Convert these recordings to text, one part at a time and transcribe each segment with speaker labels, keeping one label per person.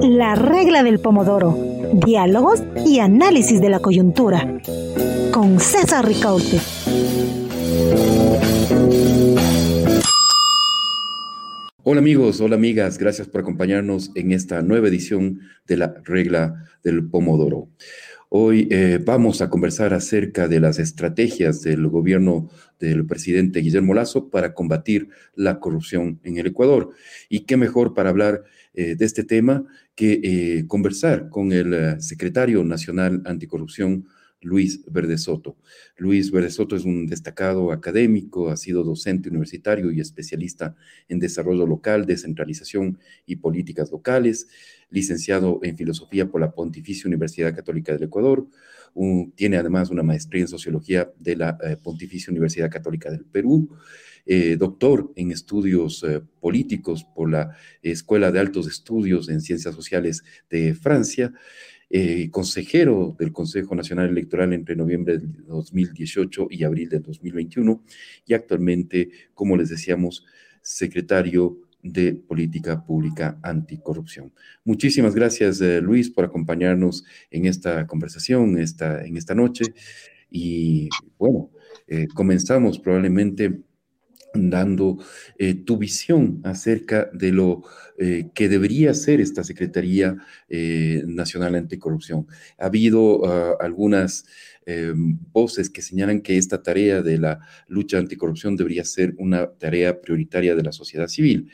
Speaker 1: La regla del pomodoro. Diálogos y análisis de la coyuntura. Con César Ricaurte.
Speaker 2: Hola amigos, hola amigas, gracias por acompañarnos en esta nueva edición de la regla del pomodoro. Hoy eh, vamos a conversar acerca de las estrategias del gobierno del presidente Guillermo Lazo para combatir la corrupción en el Ecuador. Y qué mejor para hablar eh, de este tema que eh, conversar con el secretario nacional anticorrupción, Luis Verde Soto. Luis Verde Soto es un destacado académico, ha sido docente universitario y especialista en desarrollo local, descentralización y políticas locales, licenciado en filosofía por la Pontificia Universidad Católica del Ecuador. tiene además una maestría en sociología de la eh, Pontificia Universidad Católica del Perú. Eh, doctor en estudios eh, políticos por la Escuela de Altos Estudios en Ciencias Sociales de Francia consejero del Consejo Nacional Electoral entre noviembre de 2018 y abril del 2021 y actualmente, como les decíamos, secretario de Política Pública Anticorrupción. Muchísimas gracias, eh, Luis, por acompañarnos en esta conversación, esta, en esta noche. Y bueno, eh, comenzamos probablemente dando eh, tu visión acerca de lo eh, que debería ser esta Secretaría eh, Nacional Anticorrupción. Ha habido ah, algunas voces que señalan que esta tarea de la lucha anticorrupción debería ser una tarea prioritaria de la sociedad civil.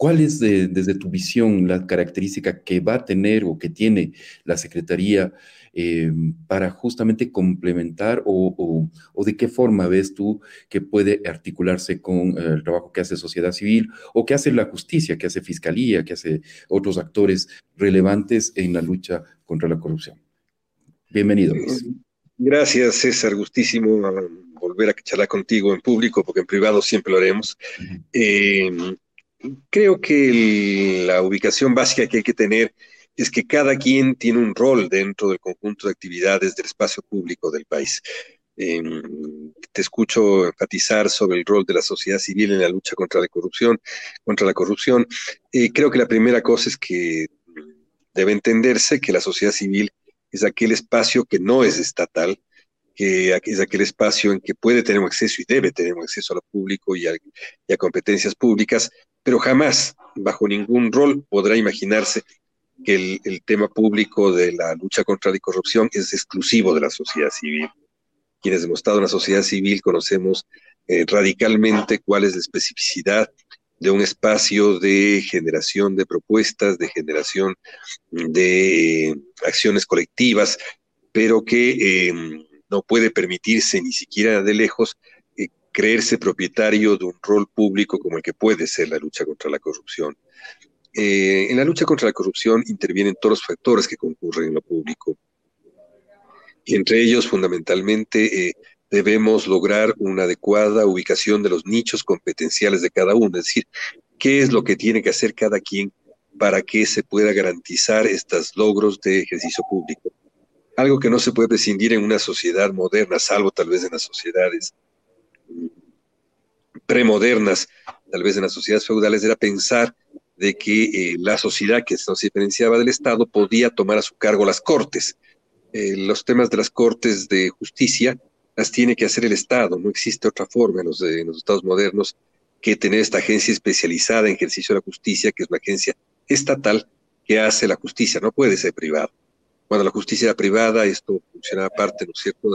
Speaker 2: ¿Cuál es desde tu visión la característica que va a tener o que tiene la Secretaría eh, para justamente complementar o, de qué forma ves tú que puede articularse con eh, el trabajo que hace sociedad civil o que hace la justicia, que hace fiscalía, que hace otros actores relevantes en la lucha contra la corrupción? Bienvenido. Luis.
Speaker 3: Gracias, César. Gustísimo volver a charlar contigo en público, porque en privado siempre lo haremos. Eh, creo que la ubicación básica que hay que tener es que cada quien tiene un rol dentro del conjunto de actividades del espacio público del país. Em, te escucho enfatizar sobre el rol de la sociedad civil en la lucha contra la corrupción, contra la corrupción. Eh, creo que la primera cosa es que debe entenderse que la sociedad civil es aquel espacio que no es estatal, que es aquel espacio en que puede tener acceso y debe tener acceso a lo público y a competencias públicas, pero jamás, bajo ningún rol, podrá imaginarse que el, tema público de la lucha contra la corrupción es exclusivo de la sociedad civil. Quienes hemos estado en la sociedad civil conocemos eh, radicalmente cuál es la especificidad de un espacio de generación de propuestas, de generación de eh, acciones colectivas, pero que em, no puede permitirse ni siquiera de lejos eh, creerse propietario de un rol público como el que puede ser la lucha contra la corrupción. Eh, en la lucha contra la corrupción intervienen todos los factores que concurren en lo público. Y entre ellos, fundamentalmente, eh, debemos lograr una adecuada ubicación de los nichos competenciales de cada uno, es decir, qué es lo que tiene que hacer cada quien para que se pueda garantizar estos logros de ejercicio público. Algo que no se puede prescindir en una sociedad moderna, salvo tal vez en las sociedades premodernas, tal vez en las sociedades feudales, era pensar de que eh, la sociedad que se diferenciaba del Estado podía tomar a su cargo las cortes. Eh, los temas de las cortes de justicia las tiene que hacer el Estado, no existe otra forma en los, Estados modernos que tener esta agencia especializada en ejercicio de la justicia, que es una agencia estatal que hace la justicia, no puede ser privada. Cuando la justicia era privada, esto funcionaba aparte, ¿no es cierto?,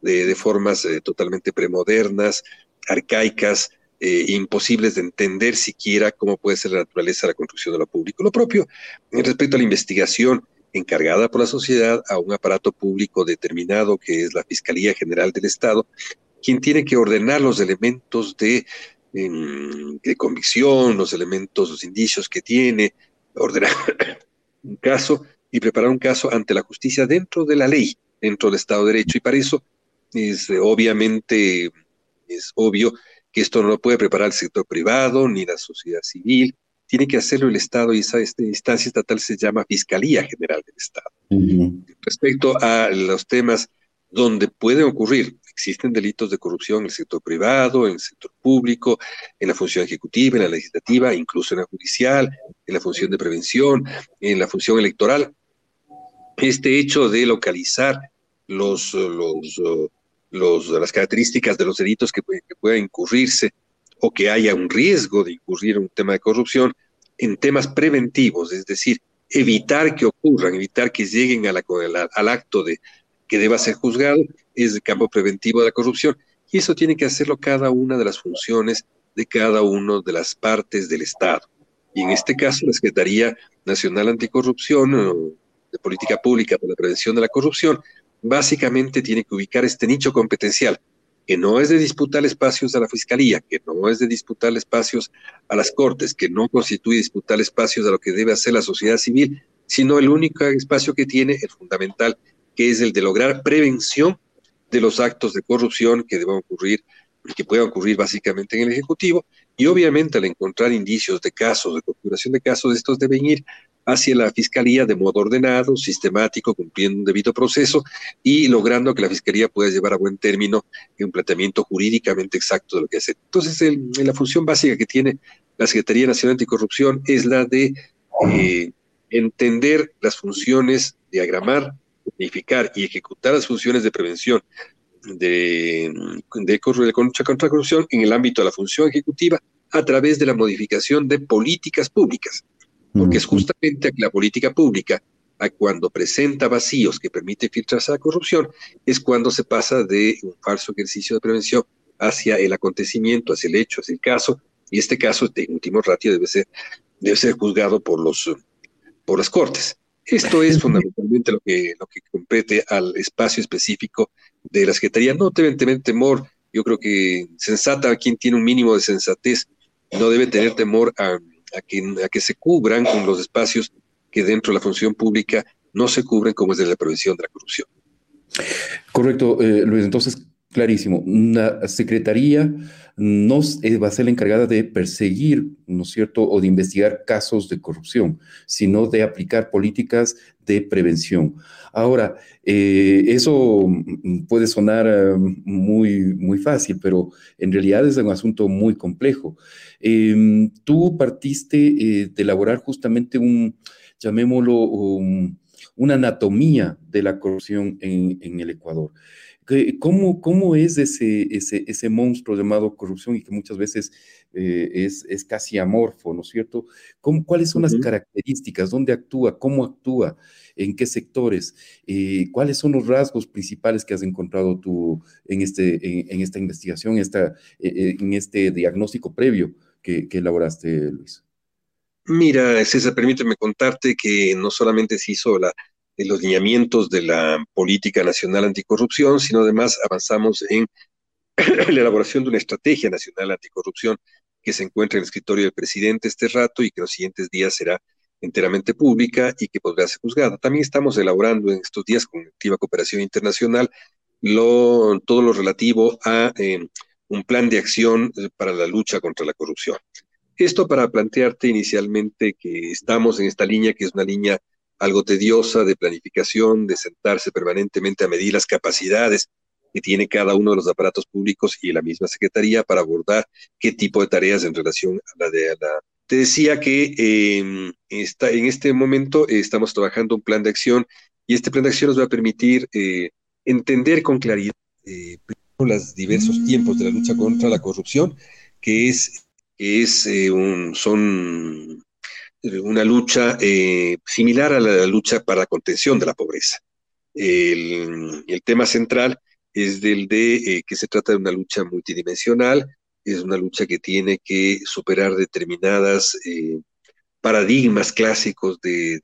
Speaker 3: de, formas eh, totalmente premodernas, arcaicas, eh, imposibles de entender siquiera cómo puede ser la naturaleza de la construcción de lo público. Lo propio respecto a la investigación encargada por la sociedad a un aparato público determinado que es la Fiscalía General del Estado, quien tiene que ordenar los elementos de, de convicción, los elementos, los indicios que tiene, ordenar un caso y preparar un caso ante la justicia dentro de la ley, dentro del Estado de Derecho. Y para eso es obviamente, es obvio que esto no lo puede preparar el sector privado ni la sociedad civil, tiene que hacerlo el Estado y esa instancia estatal se llama Fiscalía General del Estado. Respecto a los temas donde pueden ocurrir Existen delitos de corrupción en el sector privado, en el sector público, en la función ejecutiva, en la legislativa, incluso en la judicial, en la función de prevención, en la función electoral. Este hecho de localizar los, los, las características de los delitos que, que puedan incurrirse o que haya un riesgo de incurrir en un tema de corrupción en temas preventivos, es decir, evitar que ocurran, evitar que lleguen al acto de que deba ser juzgado, es el campo preventivo de la corrupción. Y eso tiene que hacerlo cada una de las funciones de cada una de las partes del Estado. Y en este caso, la Secretaría Nacional Anticorrupción, de Política Pública para la Prevención de la Corrupción, básicamente tiene que ubicar este nicho competencial que no es de disputar espacios a la Fiscalía, que no es de disputar espacios a las Cortes, que no constituye disputar espacios a lo que debe hacer la sociedad civil, sino el único espacio que tiene, el fundamental, que es el de lograr prevención de los actos de corrupción que deban ocurrir, que puedan ocurrir básicamente en el Ejecutivo, y obviamente al encontrar indicios de casos, de configuración de casos, estos deben ir hacia la Fiscalía de modo ordenado, sistemático, cumpliendo un debido proceso y logrando que la Fiscalía pueda llevar a buen término un planteamiento jurídicamente exacto de lo que hace. Entonces, la función básica que tiene la Secretaría Nacional Anticorrupción es la de eh, entender las funciones, diagramar, planificar y ejecutar las funciones de prevención de, de, de contra corrupción en el ámbito de la función ejecutiva a través de la modificación de políticas públicas porque es justamente la política pública, a cuando presenta vacíos que permite filtrarse la corrupción, es cuando se pasa de un falso ejercicio de prevención hacia el acontecimiento, hacia el hecho, hacia el caso, y este caso, de último ratio, debe ser, debe ser juzgado por, los, por las cortes. Esto es fundamentalmente lo que, lo que compete al espacio específico de la Secretaría. No deben tener temor, yo creo que sensata, quien tiene un mínimo de sensatez, no debe tener temor a a que, se cubran con los espacios que dentro de la función pública no se cubren como es de la prevención de la corrupción.
Speaker 2: Correcto, eh, Luis. Entonces, clarísimo, una secretaría no eh, va a ser la encargada de perseguir, ¿no es cierto?, o de investigar casos de corrupción, sino de aplicar políticas de prevención. Ahora, eh, eso mm, puede sonar eh, muy, muy fácil, pero en realidad es un asunto muy complejo. Em, tú partiste de elaborar justamente un, llamémoslo, una anatomía de la corrupción en, el Ecuador. ¿Cómo, cómo es ese, ese, monstruo llamado corrupción y que muchas veces eh, es, es, casi amorfo, ¿no es cierto? ¿Cómo, ¿Cuáles son las características? ¿Dónde actúa? ¿Cómo actúa? ¿En qué sectores? Eh, ¿Cuáles son los rasgos principales que has encontrado tú en, este, en, esta investigación, esta, eh, en este diagnóstico previo que, que elaboraste, Luis?
Speaker 3: Mira, César, permíteme contarte que no solamente se hizo la los lineamientos de la política nacional anticorrupción, sino además avanzamos en la elaboración de una estrategia nacional anticorrupción que se encuentra en el escritorio del presidente este rato y que en los siguientes días será enteramente pública y que podrá ser juzgada. También estamos elaborando en estos días con activa cooperación internacional todo lo relativo a eh, un plan de acción para la lucha contra la corrupción. Esto para plantearte inicialmente que estamos en esta línea, que es una línea algo tediosa de planificación, de sentarse permanentemente a medir las capacidades que tiene cada uno de los aparatos públicos y la misma Secretaría para abordar qué tipo de tareas en relación a la de la... Te decía que em, está, en este momento estamos trabajando un plan de acción y este plan de acción nos va a permitir eh, entender con claridad eh, los diversos tiempos de la lucha contra la corrupción, que es, es eh, un, son una lucha eh, similar a la lucha para la contención de la pobreza. El, tema central es del de eh, que se trata de una lucha multidimensional, es una lucha que tiene que superar determinadas eh, paradigmas clásicos de,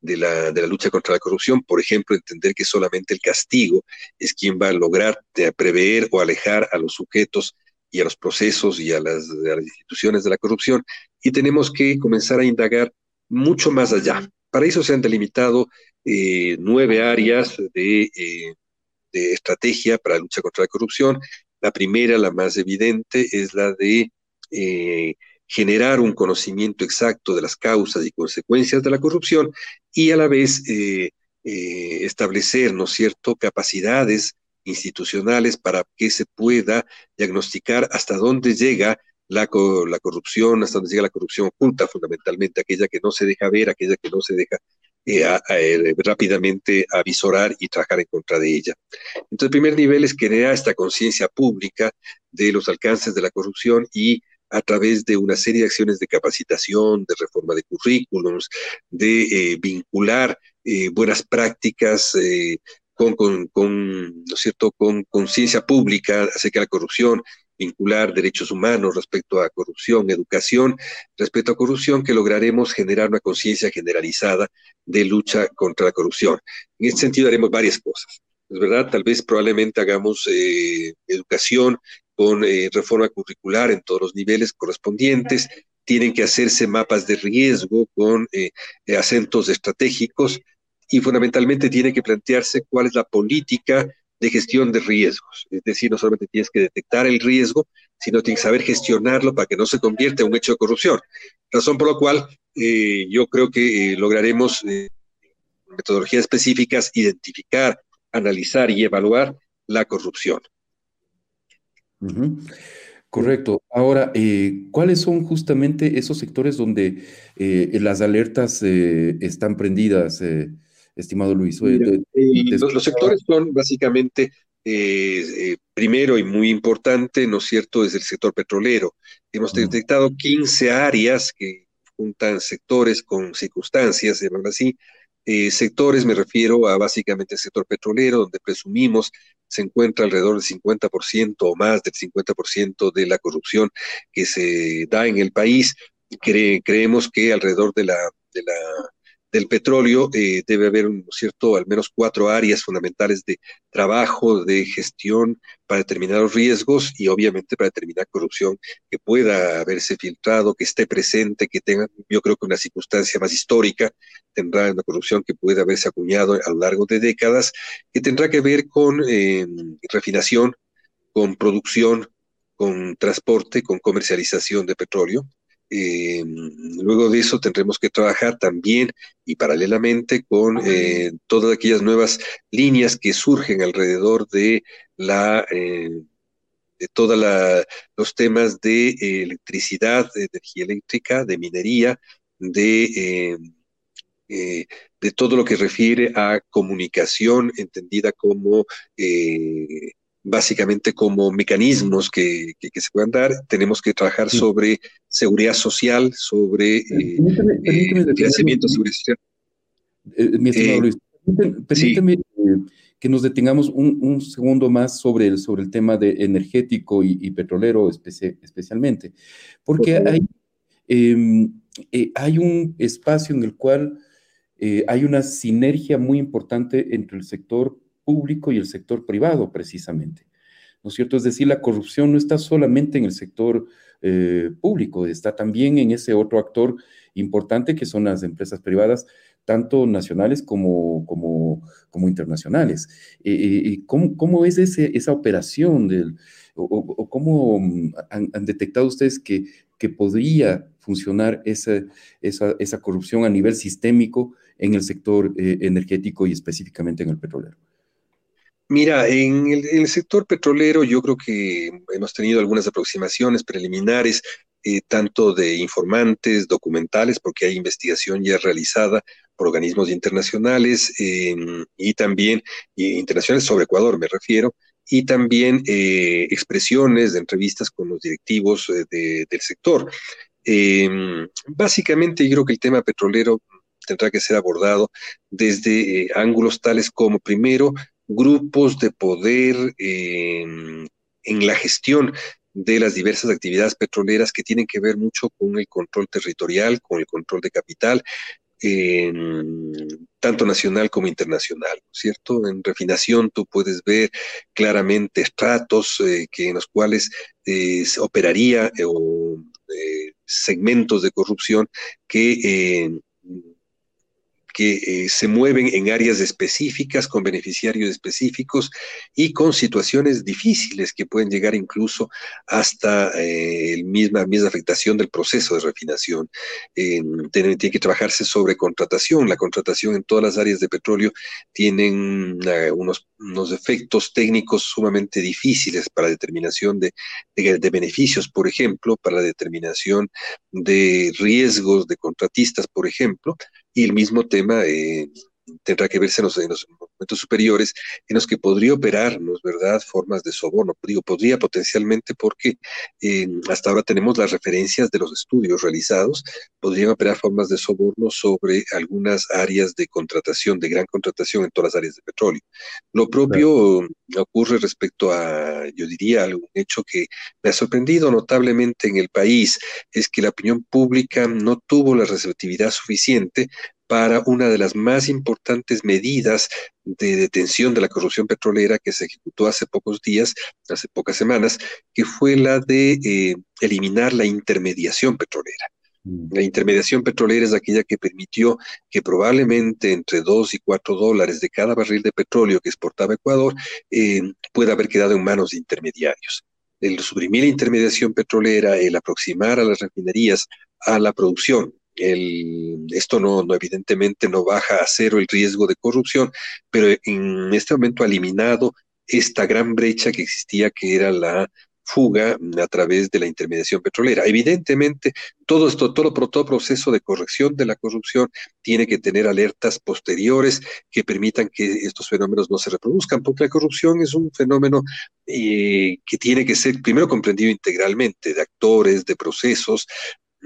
Speaker 3: la, de, la, lucha contra la corrupción, por ejemplo, entender que solamente el castigo es quien va a lograr prever o alejar a los sujetos y a los procesos y a las, instituciones de la corrupción, y tenemos que comenzar a indagar mucho más allá. Para eso se han delimitado eh, nueve áreas de, eh, de, estrategia para la lucha contra la corrupción. La primera, la más evidente, es la de eh, generar un conocimiento exacto de las causas y consecuencias de la corrupción y a la vez establecer, ¿no cierto?, capacidades institucionales para que se pueda diagnosticar hasta dónde llega la, la corrupción, hasta dónde llega la corrupción oculta, fundamentalmente aquella que no se deja ver, aquella que no se deja eh, eh, rápidamente avisorar y trabajar en contra de ella. Entonces, el primer nivel es crear esta conciencia pública de los alcances de la corrupción y a través de una serie de acciones de capacitación, de reforma de currículums, de eh, vincular buenas prácticas con, con, con, ¿no es cierto?, con conciencia pública acerca de la corrupción, vincular derechos humanos respecto a corrupción, educación, respecto a corrupción, que lograremos generar una conciencia generalizada de lucha contra la corrupción. En este sentido haremos varias cosas. Es verdad, tal vez probablemente hagamos eh, educación con eh, reforma curricular en todos los niveles correspondientes. Tienen que hacerse mapas de riesgo con eh, acentos estratégicos y fundamentalmente tiene que plantearse cuál es la política de gestión de riesgos. Es decir, no solamente tienes que detectar el riesgo, sino tienes que saber gestionarlo para que no se convierta en un hecho de corrupción. Razón por la cual eh, yo creo que eh, lograremos eh, metodologías específicas identificar, analizar y evaluar la corrupción.
Speaker 2: Correcto. Ahora, ¿cuáles son justamente esos sectores donde las alertas están prendidas? Estimado Luis?
Speaker 3: Eh, los, sectores son básicamente, eh, eh, primero y muy importante, ¿no es cierto?, es el sector petrolero. Hemos detectado 15 áreas que juntan sectores con circunstancias, de así. sectores, me refiero a básicamente el sector petrolero, donde presumimos se encuentra alrededor del 50% o más del 50% de la corrupción que se da en el país. creemos que alrededor de la, de la del petróleo eh, debe haber, cierto?, al menos cuatro áreas fundamentales de trabajo, de gestión para determinar los riesgos y obviamente para determinar corrupción que pueda haberse filtrado, que esté presente, que tenga, yo creo que una circunstancia más histórica, tendrá una corrupción que pueda haberse acuñado a lo largo de décadas, que tendrá que ver con eh, refinación, con producción, con transporte, con comercialización de petróleo, eh, luego de eso tendremos que trabajar también y paralelamente con eh, todas aquellas nuevas líneas que surgen alrededor de la eh, de todos los temas de electricidad, de energía eléctrica, de minería, de, de todo lo que refiere a comunicación entendida como básicamente como mecanismos que, se puedan dar. Tenemos que trabajar sobre seguridad social, sobre eh, eh, financiamiento seguridad social.
Speaker 2: Eh, mi estimado Luis, permíteme, que nos detengamos un, segundo más sobre el, sobre el tema de energético y, petrolero especialmente, porque hay, em, hay un espacio en el cual hay una sinergia muy importante entre el sector público y el sector privado, precisamente. ¿No es cierto? Es decir, la corrupción no está solamente en el sector eh, público, está también en ese otro actor importante que son las empresas privadas, tanto nacionales como, como, internacionales. Eh, eh, ¿cómo, ¿cómo, es ese, esa operación del, o, cómo mm, han, detectado ustedes que, que podría funcionar esa, esa, corrupción a nivel sistémico en el sector energético y específicamente en el petrolero?
Speaker 3: Mira, en el, sector petrolero yo creo que hemos tenido algunas aproximaciones preliminares, eh, tanto de informantes, documentales, porque hay investigación ya realizada por organismos internacionales y también internacionales sobre Ecuador, me refiero, y también eh, expresiones de entrevistas con los directivos eh, del sector. Em, básicamente yo creo que el tema petrolero tendrá que ser abordado desde ángulos tales como, primero, grupos de poder en la gestión de las diversas actividades petroleras que tienen que ver mucho con el control territorial, con el control de capital, tanto nacional como internacional, ¿cierto? En refinación tú puedes ver claramente estratos eh, que en los cuales eh, operaría eh, o segmentos de corrupción que que eh, se mueven en áreas específicas, con beneficiarios específicos y con situaciones difíciles que pueden llegar incluso hasta eh, el misma, misma afectación del proceso de refinación. tiene, que trabajarse sobre contratación. La contratación en todas las áreas de petróleo tienen unos, unos efectos técnicos sumamente difíciles para determinación de, de beneficios, por ejemplo, para la determinación de riesgos de contratistas, por ejemplo, y el mismo tema eh, tendrá que verse en los, momentos superiores en los que podría operarnos, ¿verdad? Formas de soborno. Digo, podría potencialmente porque eh, hasta ahora tenemos las referencias de los estudios realizados, podrían operar formas de soborno sobre algunas áreas de contratación, de gran contratación en todas las áreas de petróleo. Lo propio ocurre respecto a, yo diría, algún hecho que me ha sorprendido notablemente en el país, es que la opinión pública no tuvo la receptividad suficiente para una de las más importantes medidas de detención de la corrupción petrolera que se ejecutó hace pocos días, hace pocas semanas, que fue la de eh, eliminar la intermediación petrolera. Mm. La intermediación petrolera es aquella que permitió que probablemente entre 2 y 4 dólares de cada barril de petróleo que exportaba Ecuador eh, pueda haber quedado en manos de intermediarios. El suprimir la intermediación petrolera, el aproximar a las refinerías a la producción el, esto no, no, evidentemente no baja a cero el riesgo de corrupción, pero en este momento ha eliminado esta gran brecha que existía, que era la fuga a través de la intermediación petrolera. Evidentemente, todo esto, todo, todo proceso de corrección de la corrupción tiene que tener alertas posteriores que permitan que estos fenómenos no se reproduzcan, porque la corrupción es un fenómeno eh, que tiene que ser primero comprendido integralmente, de actores, de procesos,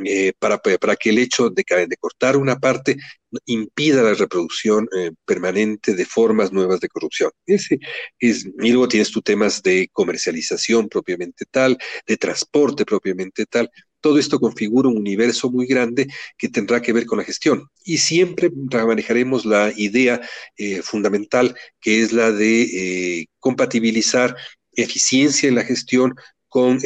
Speaker 3: eh, para, para, que el hecho de, de, cortar una parte impida la reproducción eh, permanente de formas nuevas de corrupción. Ese es, y luego tienes tus temas de comercialización propiamente tal, de transporte propiamente tal. Todo esto configura un universo muy grande que tendrá que ver con la gestión. Y siempre manejaremos la idea eh, fundamental que es la de compatibilizar eficiencia en la gestión con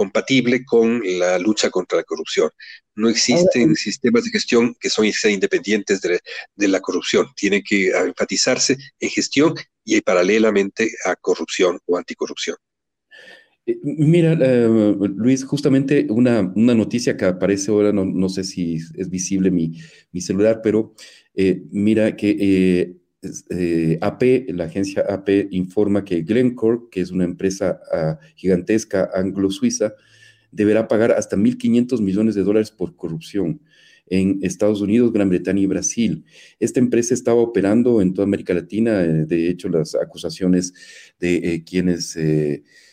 Speaker 3: compatible con la lucha contra la corrupción. No existen sistemas de gestión que son independientes de, la corrupción. Tiene que enfatizarse en gestión y paralelamente a corrupción o anticorrupción.
Speaker 2: Eh, mira, eh, Luis, justamente una, noticia que aparece ahora, no, sé si es visible mi, celular, pero eh, mira que eh, AP, la agencia AP informa que Glencore, que es una empresa ah, gigantesca anglo-suiza, deberá pagar hasta 1.500 millones de dólares por corrupción en Estados Unidos, Gran Bretaña y Brasil. Esta empresa estaba operando en toda América Latina, eh, de hecho las acusaciones de eh, quienes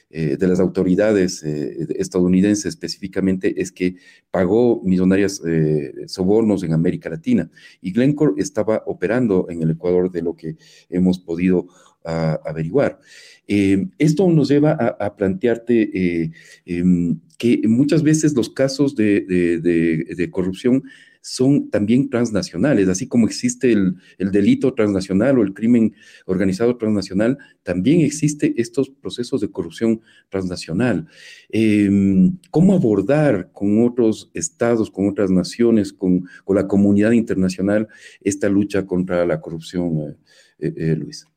Speaker 2: eh, de las autoridades eh, estadounidenses específicamente es que pagó millonarias eh, sobornos en América Latina y Glencore estaba operando en el Ecuador de lo que hemos podido ah, averiguar. esto nos lleva a, plantearte em, que muchas veces los casos de corrupción son también transnacionales, así como existe el, delito transnacional o el crimen organizado transnacional, también existe estos procesos de corrupción transnacional. Em, ¿Cómo abordar con otros estados, con otras naciones, con, la comunidad internacional esta lucha contra la corrupción, eh, eh, eh, Luis?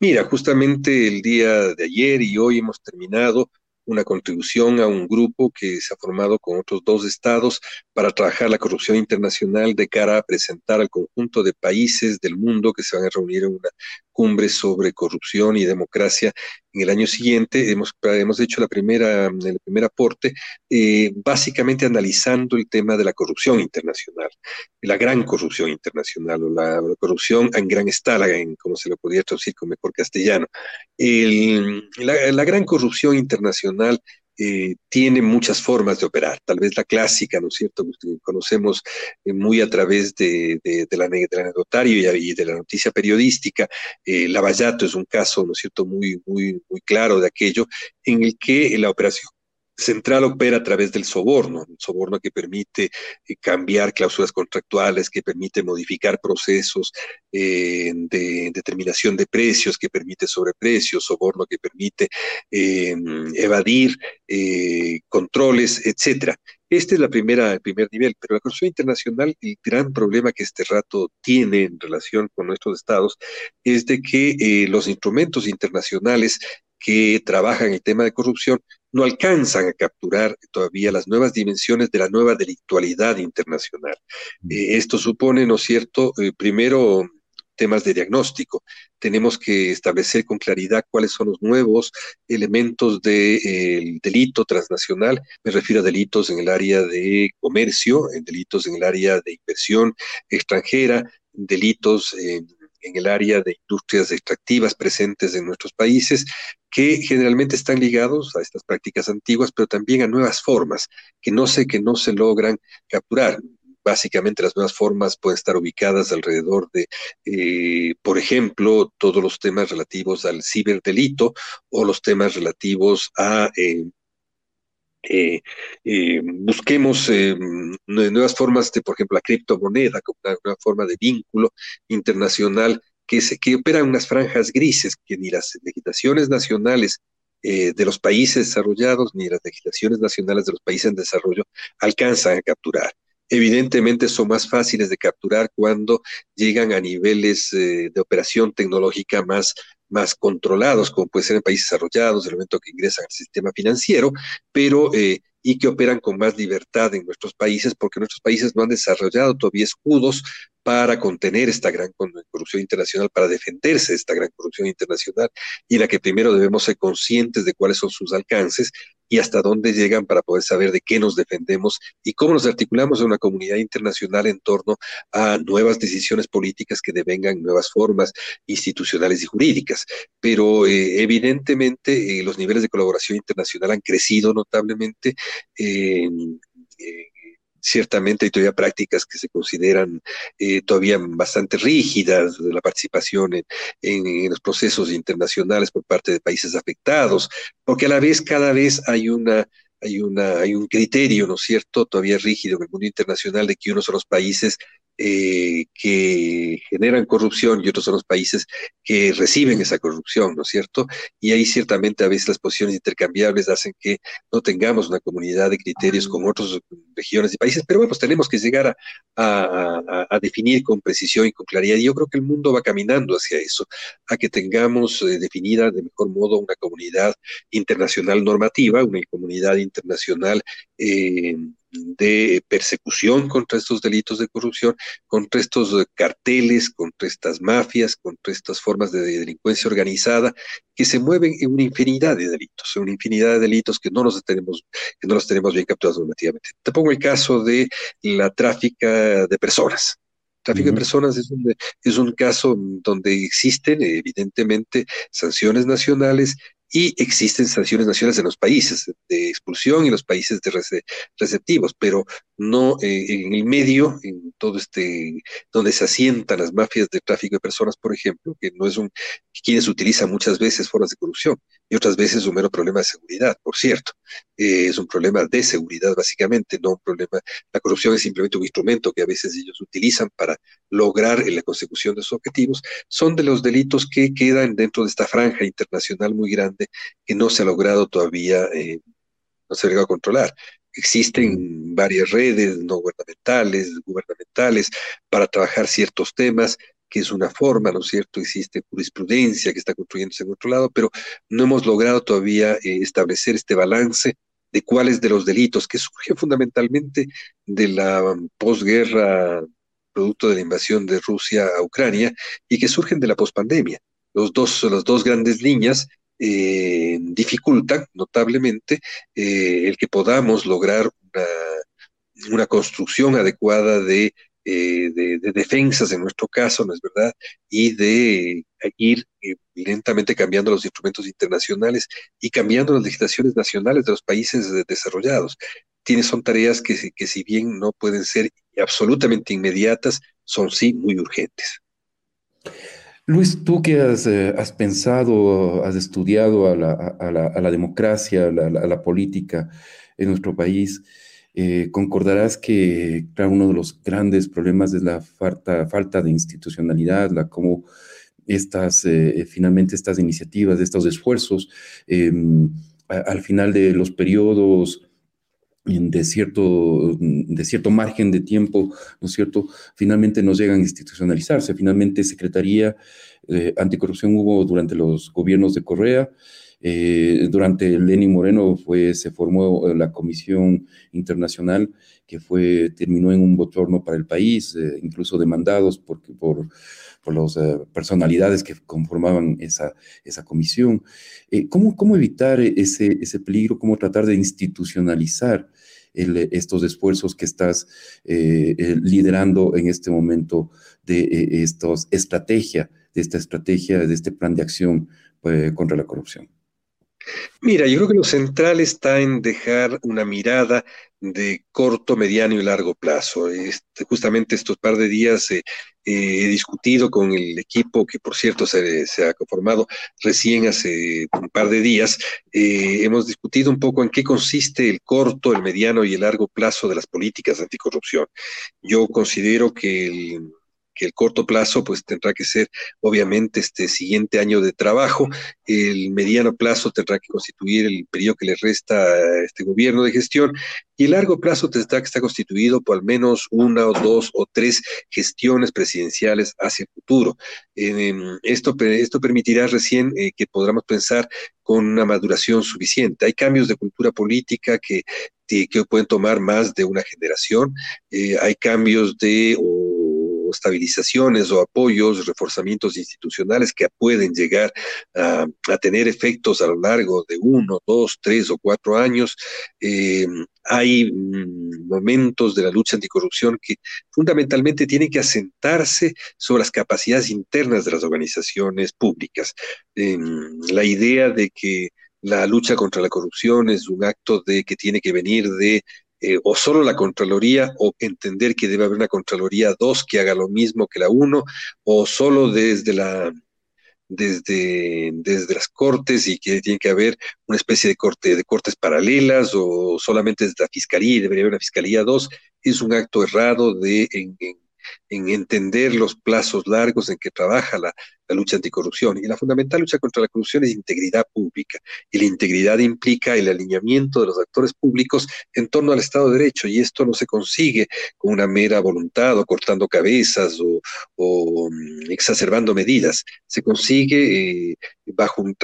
Speaker 3: Mira, justamente el día de ayer y hoy hemos terminado una contribución a un grupo que se ha formado con otros dos estados para trabajar la corrupción internacional de cara a presentar al conjunto de países del mundo que se van a reunir en una cumbre sobre corrupción y democracia en el año siguiente. Hemos, hemos hecho la primera, el primer aporte, eh, básicamente analizando el tema de la corrupción internacional, la gran corrupción internacional, o la, corrupción en gran escala, en como se lo podría traducir con mejor castellano. la, la gran corrupción internacional eh, tiene muchas formas de operar. Tal vez la clásica, ¿no es cierto?, que conocemos eh, muy a través de, la, del anecdotario y, de la noticia periodística. Eh, Lavallato es un caso, ¿no es cierto?, muy, muy, muy claro de aquello, en el que la operación central opera a través del soborno, un soborno que permite eh, cambiar cláusulas contractuales, que permite modificar procesos eh, de determinación de precios, que permite sobreprecios, soborno que permite em, evadir eh, controles, etcétera. Este es la primera, el primer nivel, pero la corrupción internacional, el gran problema que este rato tiene en relación con nuestros estados es de que eh, los instrumentos internacionales que trabajan el tema de corrupción no alcanzan a capturar todavía las nuevas dimensiones de la nueva delictualidad internacional. Mm. Eh, esto supone, ¿no es cierto?, eh, primero temas de diagnóstico. Tenemos que establecer con claridad cuáles son los nuevos elementos del de, delito transnacional. Me refiero a delitos en el área de comercio, en delitos en el área de inversión extranjera, delitos en el área de industrias extractivas presentes en nuestros países, que generalmente están ligados a estas prácticas antiguas, pero también a nuevas formas que no sé que no se logran capturar. Básicamente las nuevas formas pueden estar ubicadas alrededor de, eh, por ejemplo, todos los temas relativos al ciberdelito o los temas relativos a eh, eh, busquemos eh, nuevas formas de, por ejemplo, la criptomoneda como una, forma de vínculo internacional que, se, que opera en unas franjas grises que ni las legislaciones nacionales de los países desarrollados ni las legislaciones nacionales de los países en desarrollo alcanzan a capturar. Evidentemente son más fáciles de capturar cuando llegan a niveles de operación tecnológica más más controlados, como puede ser en países desarrollados, el momento que ingresan al sistema financiero, pero eh, y que operan con más libertad en nuestros países, porque nuestros países no han desarrollado todavía escudos para contener esta gran corrupción internacional, para defenderse de esta gran corrupción internacional, y la que primero debemos ser conscientes de cuáles son sus alcances y hasta dónde llegan para poder saber de qué nos defendemos y cómo nos articulamos en una comunidad internacional en torno a nuevas decisiones políticas que devengan nuevas formas institucionales y jurídicas. Pero eh, evidentemente eh, los niveles de colaboración internacional han crecido notablemente. Eh, ciertamente hay todavía prácticas que se consideran eh, todavía bastante rígidas de la participación en, los procesos internacionales por parte de países afectados, porque a la vez cada vez hay una hay, una, hay un criterio, ¿no es cierto?, todavía rígido en el mundo internacional de que unos son los países eh, que generan corrupción y otros son los países que reciben esa corrupción, ¿no es cierto? Y ahí ciertamente a veces las posiciones intercambiables hacen que no tengamos una comunidad de criterios con otras regiones y países, pero bueno, pues tenemos que llegar a, a, definir con precisión y con claridad. Y yo creo que el mundo va caminando hacia eso, a que tengamos eh, definida de mejor modo una comunidad internacional normativa, una comunidad internacional eh, de persecución contra estos delitos de corrupción, contra estos eh, carteles, contra estas mafias, contra estas formas de delincuencia organizada que se mueven en una infinidad de delitos, en una infinidad de delitos que no los tenemos, que no los tenemos bien capturados normativamente. Te pongo el caso de la tráfica de personas. Tráfico de personas es un, es un caso donde existen evidentemente sanciones nacionales y existen sanciones nacionales en los países de expulsión y los países de receptivos, pero no eh, en el medio, en todo este, donde se asientan las mafias de tráfico de personas, por ejemplo, que no es un, quienes utilizan muchas veces formas de corrupción y otras veces un mero problema de seguridad, por cierto. Eh, es un problema de seguridad, básicamente, no un problema. La corrupción es simplemente un instrumento que a veces ellos utilizan para lograr la consecución de sus objetivos. Son de los delitos que quedan dentro de esta franja internacional muy grande que no se ha logrado todavía, eh, no se ha logrado controlar. Existen varias redes no gubernamentales, gubernamentales, para trabajar ciertos temas, que es una forma, ¿no es cierto? Existe jurisprudencia que está construyéndose en otro lado, pero no hemos logrado todavía eh, establecer este balance de cuáles de los delitos que surgen fundamentalmente de la posguerra producto de la invasión de Rusia a Ucrania y que surgen de la pospandemia. Los dos, las dos grandes líneas eh, dificultan notablemente eh, el que podamos lograr una, construcción adecuada de, eh, de, defensas en nuestro caso, ¿no es verdad? Y de ir lentamente cambiando los instrumentos internacionales y cambiando las legislaciones nacionales de los países desarrollados. Tienes, son tareas que, que si bien no pueden ser absolutamente inmediatas, son sí muy urgentes.
Speaker 2: Luis, tú que has, eh, pensado, has estudiado a la, democracia, a la, política en nuestro país, eh, concordarás que uno de los grandes problemas es la falta, de institucionalidad, la cómo estas, eh, finalmente estas iniciativas, estos esfuerzos, em, al final de los periodos de cierto, de cierto margen de tiempo, ¿no cierto?, finalmente nos llegan a institucionalizarse. Finalmente, Secretaría eh, Anticorrupción hubo durante los gobiernos de Correa, eh, durante Lenin Moreno fue, se formó la Comisión Internacional que fue, terminó en un bochorno para el país, eh, incluso demandados por, por, por las personalidades que conformaban esa, esa comisión. ¿cómo, ¿Cómo evitar ese, ese peligro? ¿Cómo tratar de institucionalizar estos esfuerzos que estás eh, eh, liderando en este momento de eh, estos estrategia, de esta estrategia, de este plan de acción contra la corrupción?
Speaker 3: Mira, yo creo que lo central está en dejar una mirada de corto, mediano y largo plazo. Este, justamente estos par de días eh, eh, he discutido con el equipo que, por cierto, se, ha conformado recién hace un par de días. Eh, hemos discutido un poco en qué consiste el corto, el mediano y el largo plazo de las políticas anticorrupción. Yo considero que el que el corto plazo pues tendrá que ser obviamente este siguiente año de trabajo, el mediano plazo tendrá que constituir el periodo que le resta a este gobierno de gestión y el largo plazo tendrá que estar constituido por al menos una o dos o tres gestiones presidenciales hacia el futuro. esto, esto permitirá recién eh, que podamos pensar con una maduración suficiente. Hay cambios de cultura política que, que pueden tomar más de una generación, eh, hay cambios de estabilizaciones o apoyos, reforzamientos institucionales que pueden llegar a, tener efectos a lo largo de uno, dos, tres o cuatro años. Eh, hay mm, momentos de la lucha anticorrupción que fundamentalmente tienen que asentarse sobre las capacidades internas de las organizaciones públicas. Em, la idea de que la lucha contra la corrupción es un acto de que tiene que venir de eh, o solo la Contraloría, o entender que debe haber una Contraloría 2 que haga lo mismo que la 1, o solo desde la desde, desde las cortes y que tiene que haber una especie de corte de cortes paralelas o solamente desde la fiscalía y debería haber una fiscalía 2, es un acto errado de en entender los plazos largos en que trabaja la, lucha anticorrupción. Y la fundamental lucha contra la corrupción es integridad pública. Y la integridad implica el alineamiento de los actores públicos en torno al Estado de Derecho. Y esto no se consigue con una mera voluntad o cortando cabezas o, mm, exacerbando medidas. Se consigue eh, bajo un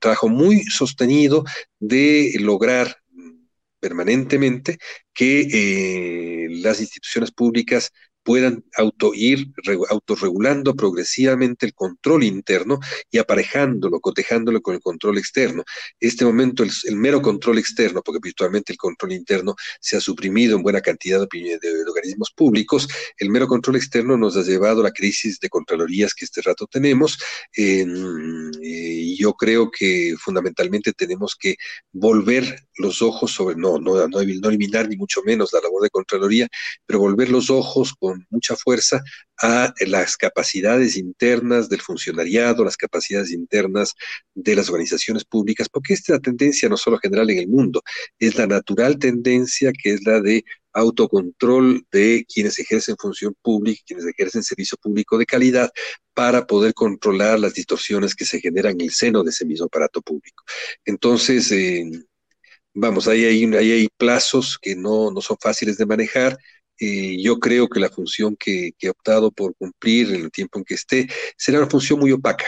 Speaker 3: trabajo muy sostenido de lograr permanentemente que eh, las instituciones públicas puedan auto ir autorregulando progresivamente el control interno y aparejándolo, cotejándolo con el control externo. Este momento, el, mero control externo, porque virtualmente el control interno se ha suprimido en buena cantidad de, organismos públicos, el mero control externo nos ha llevado a la crisis de contralorías que este rato tenemos. Eh, y yo creo que fundamentalmente tenemos que volver los ojos sobre, no, no, no, no eliminar ni mucho menos la labor de Contraloría, pero volver los ojos con mucha fuerza a las capacidades internas del funcionariado, las capacidades internas de las organizaciones públicas, porque esta tendencia no solo general en el mundo, es la natural tendencia que es la de autocontrol de quienes ejercen función pública, quienes ejercen servicio público de calidad, para poder controlar las distorsiones que se generan en el seno de ese mismo aparato público. Entonces, eh, vamos, ahí hay, ahí hay plazos que no son fáciles de manejar, yo creo que la función que, he optado por cumplir en el tiempo en que esté será una función muy opaca,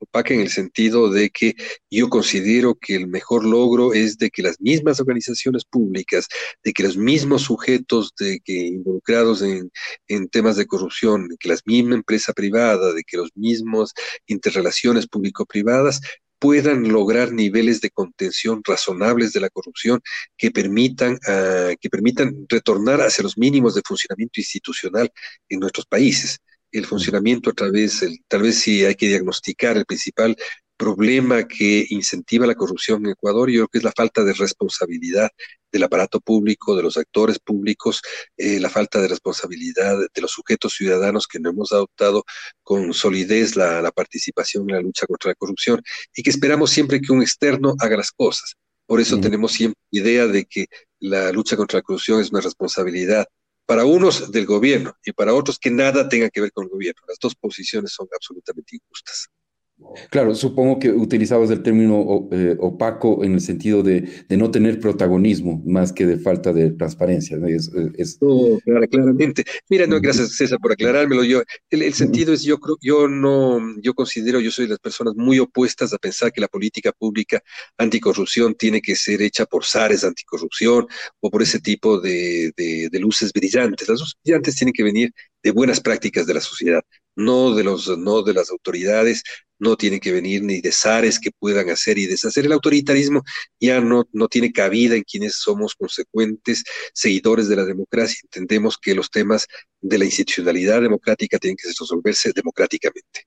Speaker 3: opaca en el sentido de que yo considero que el mejor logro es de que las mismas organizaciones públicas, de que los mismos sujetos de que involucrados en, en temas de corrupción, de que la misma empresa privada, de que los mismos interrelaciones público-privadas puedan lograr niveles de contención razonables de la corrupción que permitan, ah, que permitan retornar hacia los mínimos de funcionamiento institucional en nuestros países. El funcionamiento a través, el, tal vez si hay que diagnosticar el principal problema que incentiva la corrupción en Ecuador, yo creo que es la falta de responsabilidad del aparato público, de los actores públicos, eh, la falta de responsabilidad de los sujetos ciudadanos que no hemos adoptado con solidez la, participación en la lucha contra la corrupción y que esperamos siempre que un externo haga las cosas. Por eso tenemos siempre idea de que la lucha contra la corrupción es una responsabilidad para unos del gobierno y para otros que nada tenga que ver con el gobierno. Las dos posiciones son absolutamente injustas.
Speaker 2: Claro, supongo que utilizabas el término eh, opaco en el sentido de, no tener protagonismo más que de falta de transparencia.
Speaker 3: No, claramente. Mira, no, gracias César por aclarármelo. Yo, el, sentido es, yo creo, yo no, yo considero, yo soy de las personas muy opuestas a pensar que la política pública anticorrupción tiene que ser hecha por SARES anticorrupción o por ese tipo de, de luces brillantes. Las luces brillantes tienen que venir de buenas prácticas de la sociedad, no de los, no de las autoridades, no tienen que venir ni de zares que puedan hacer y deshacer. El autoritarismo ya no, no tiene cabida en quienes somos consecuentes seguidores de la democracia. Entendemos que los temas de la institucionalidad democrática tienen que resolverse democráticamente.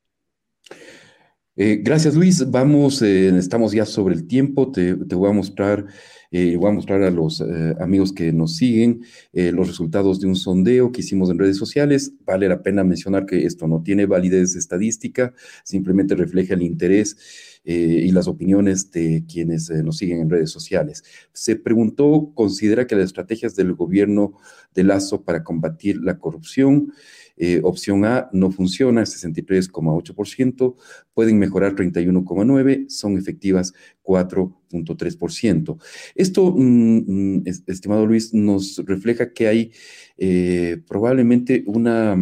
Speaker 2: Eh, gracias Luis, vamos, eh, estamos ya sobre el tiempo, te, te voy a mostrar eh, voy a mostrar a los eh, amigos que nos siguen eh, los resultados de un sondeo que hicimos en redes sociales. Vale la pena mencionar que esto no tiene validez estadística, simplemente refleja el interés y las opiniones de quienes nos siguen en redes sociales. Se preguntó, ¿considera que las estrategias del gobierno de Lazo para combatir la corrupción eh, opción A no funciona, 63,8%, pueden mejorar 31,9%, son efectivas 4.3%. Esto, mm, mm, estimado Luis, nos refleja que hay eh, probablemente una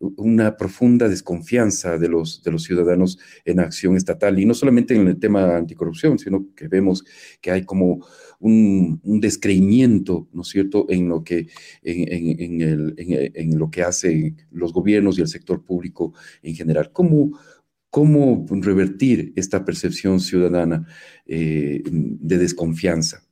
Speaker 2: una profunda desconfianza de los, de los ciudadanos en acción estatal, y no solamente en el tema anticorrupción, sino que vemos que hay como un, descreimiento, ¿no es cierto?, en lo que, en, lo que hacen los gobiernos y el sector público en general. ¿Cómo, cómo revertir esta percepción ciudadana eh, de desconfianza?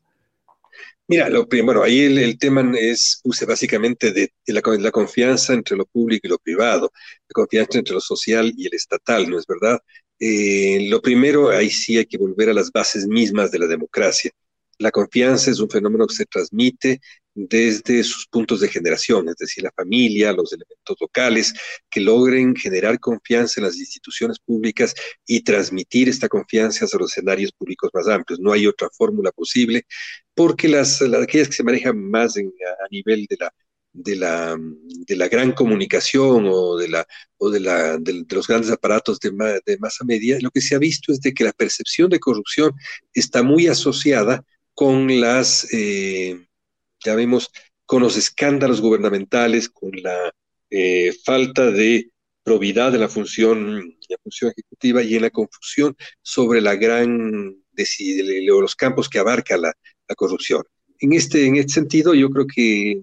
Speaker 3: Mira, lo, bueno, ahí el, tema es, básicamente de, la, la, confianza entre lo público y lo privado, la confianza entre lo social y el estatal, ¿no es verdad? Eh, lo primero, ahí sí hay que volver a las bases mismas de la democracia. La confianza es un fenómeno que se transmite desde sus puntos de generación, es decir, la familia, los elementos locales, que logren generar confianza en las instituciones públicas y transmitir esta confianza a los escenarios públicos más amplios. No hay otra fórmula posible, porque las, aquellas que se manejan más a nivel de la de la, de la gran comunicación o de, la, o de, la, de, los grandes aparatos de, de, masa media, lo que se ha visto es de que la percepción de corrupción está muy asociada con las, eh, ya vemos, con los escándalos gubernamentales, con la eh, falta de probidad de la función, la función ejecutiva y en la confusión sobre la gran, de, los campos que abarca la, corrupción. En este, en este sentido, yo creo que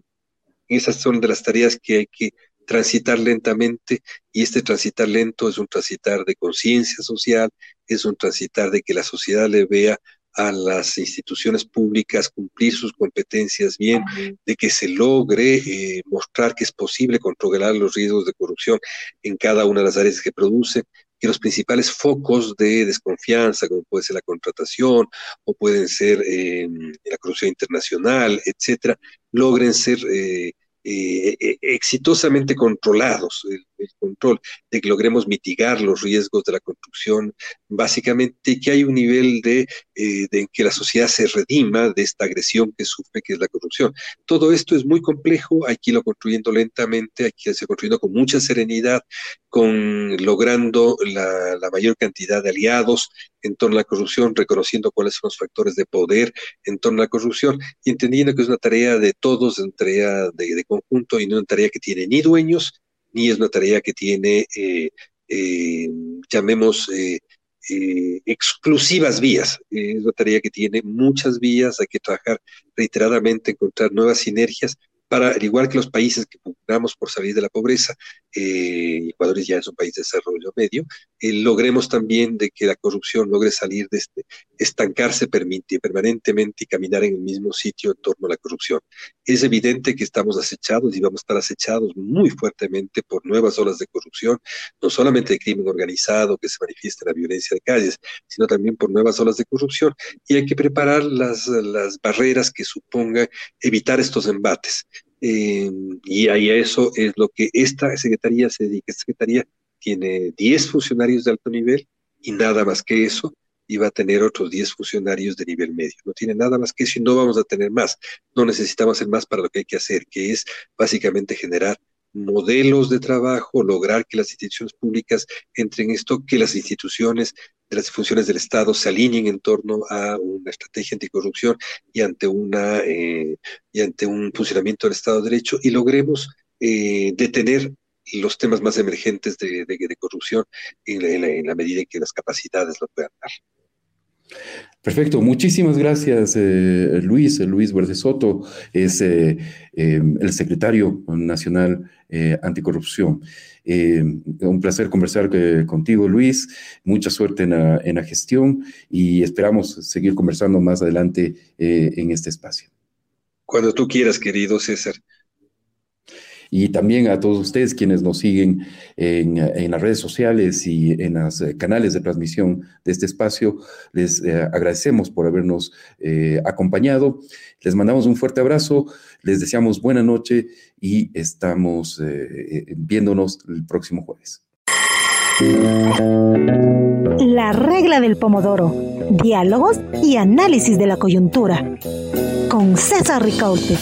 Speaker 3: esas son de las tareas que hay que transitar lentamente y este transitar lento es un transitar de conciencia social, es un transitar de que la sociedad le vea a las instituciones públicas cumplir sus competencias bien, de que se logre eh, mostrar que es posible controlar los riesgos de corrupción en cada una de las áreas que produce y los principales focos de desconfianza, como puede ser la contratación o pueden ser eh, la corrupción internacional, etcétera, logren ser eh, exitosamente controlados. El control, de que logremos mitigar los riesgos de la construcción, básicamente que hay un nivel de, eh, de que la sociedad se redima de esta agresión que sufre, que es la corrupción. Todo esto es muy complejo, hay que irlo construyendo lentamente, hay que irlo construyendo con mucha serenidad, con logrando la, mayor cantidad de aliados en torno a la corrupción, reconociendo cuáles son los factores de poder en torno a la corrupción entendiendo que es una tarea de todos, una tarea de, de conjunto y no una tarea que tiene ni dueños ni es una tarea que tiene, eh, eh, llamemos, eh, exclusivas vías. es una tarea que tiene muchas vías, hay que trabajar reiteradamente, encontrar nuevas sinergias para, al igual que los países que pugnamos por salir de la pobreza, eh, Ecuador ya es un país de desarrollo medio, eh, logremos también de que la corrupción logre salir de este, estancarse permite, permanentemente y caminar en el mismo sitio en torno a la corrupción. Es evidente que estamos acechados y vamos a estar acechados muy fuertemente por nuevas olas de corrupción, no solamente de crimen organizado que se manifiesta en la violencia de calles, sino también por nuevas olas de corrupción y hay que preparar las, las barreras que suponga evitar estos embates. Eh, y ahí eso es lo que esta secretaría se dedica. Esta secretaría tiene 10 funcionarios de alto nivel y nada más que eso, y va a tener otros 10 funcionarios de nivel medio. No tiene nada más que eso y no vamos a tener más. No necesitamos el más para lo que hay que hacer, que es básicamente generar modelos de trabajo, lograr que las instituciones públicas entren en esto, que las instituciones de las funciones del Estado se alineen en torno a una estrategia anticorrupción y ante, una, eh, y ante un funcionamiento del Estado de Derecho y logremos eh, detener los temas más emergentes de, corrupción en la, medida en que las capacidades lo puedan dar.
Speaker 2: Perfecto, muchísimas gracias eh, Luis. Luis Verde Soto es eh, em, el secretario nacional eh, anticorrupción. Em, un placer conversar contigo Luis, mucha suerte en la, gestión y esperamos seguir conversando más adelante en este espacio.
Speaker 3: Cuando tú quieras, querido César
Speaker 2: y también a todos ustedes quienes nos siguen en, las redes sociales y en los eh, canales de transmisión de este espacio. Les eh, agradecemos por habernos eh, acompañado. Les mandamos un fuerte abrazo, les deseamos buena noche y estamos viéndonos el próximo jueves.
Speaker 1: La regla del pomodoro. Diálogos y análisis de la coyuntura. Con César Ricaurte.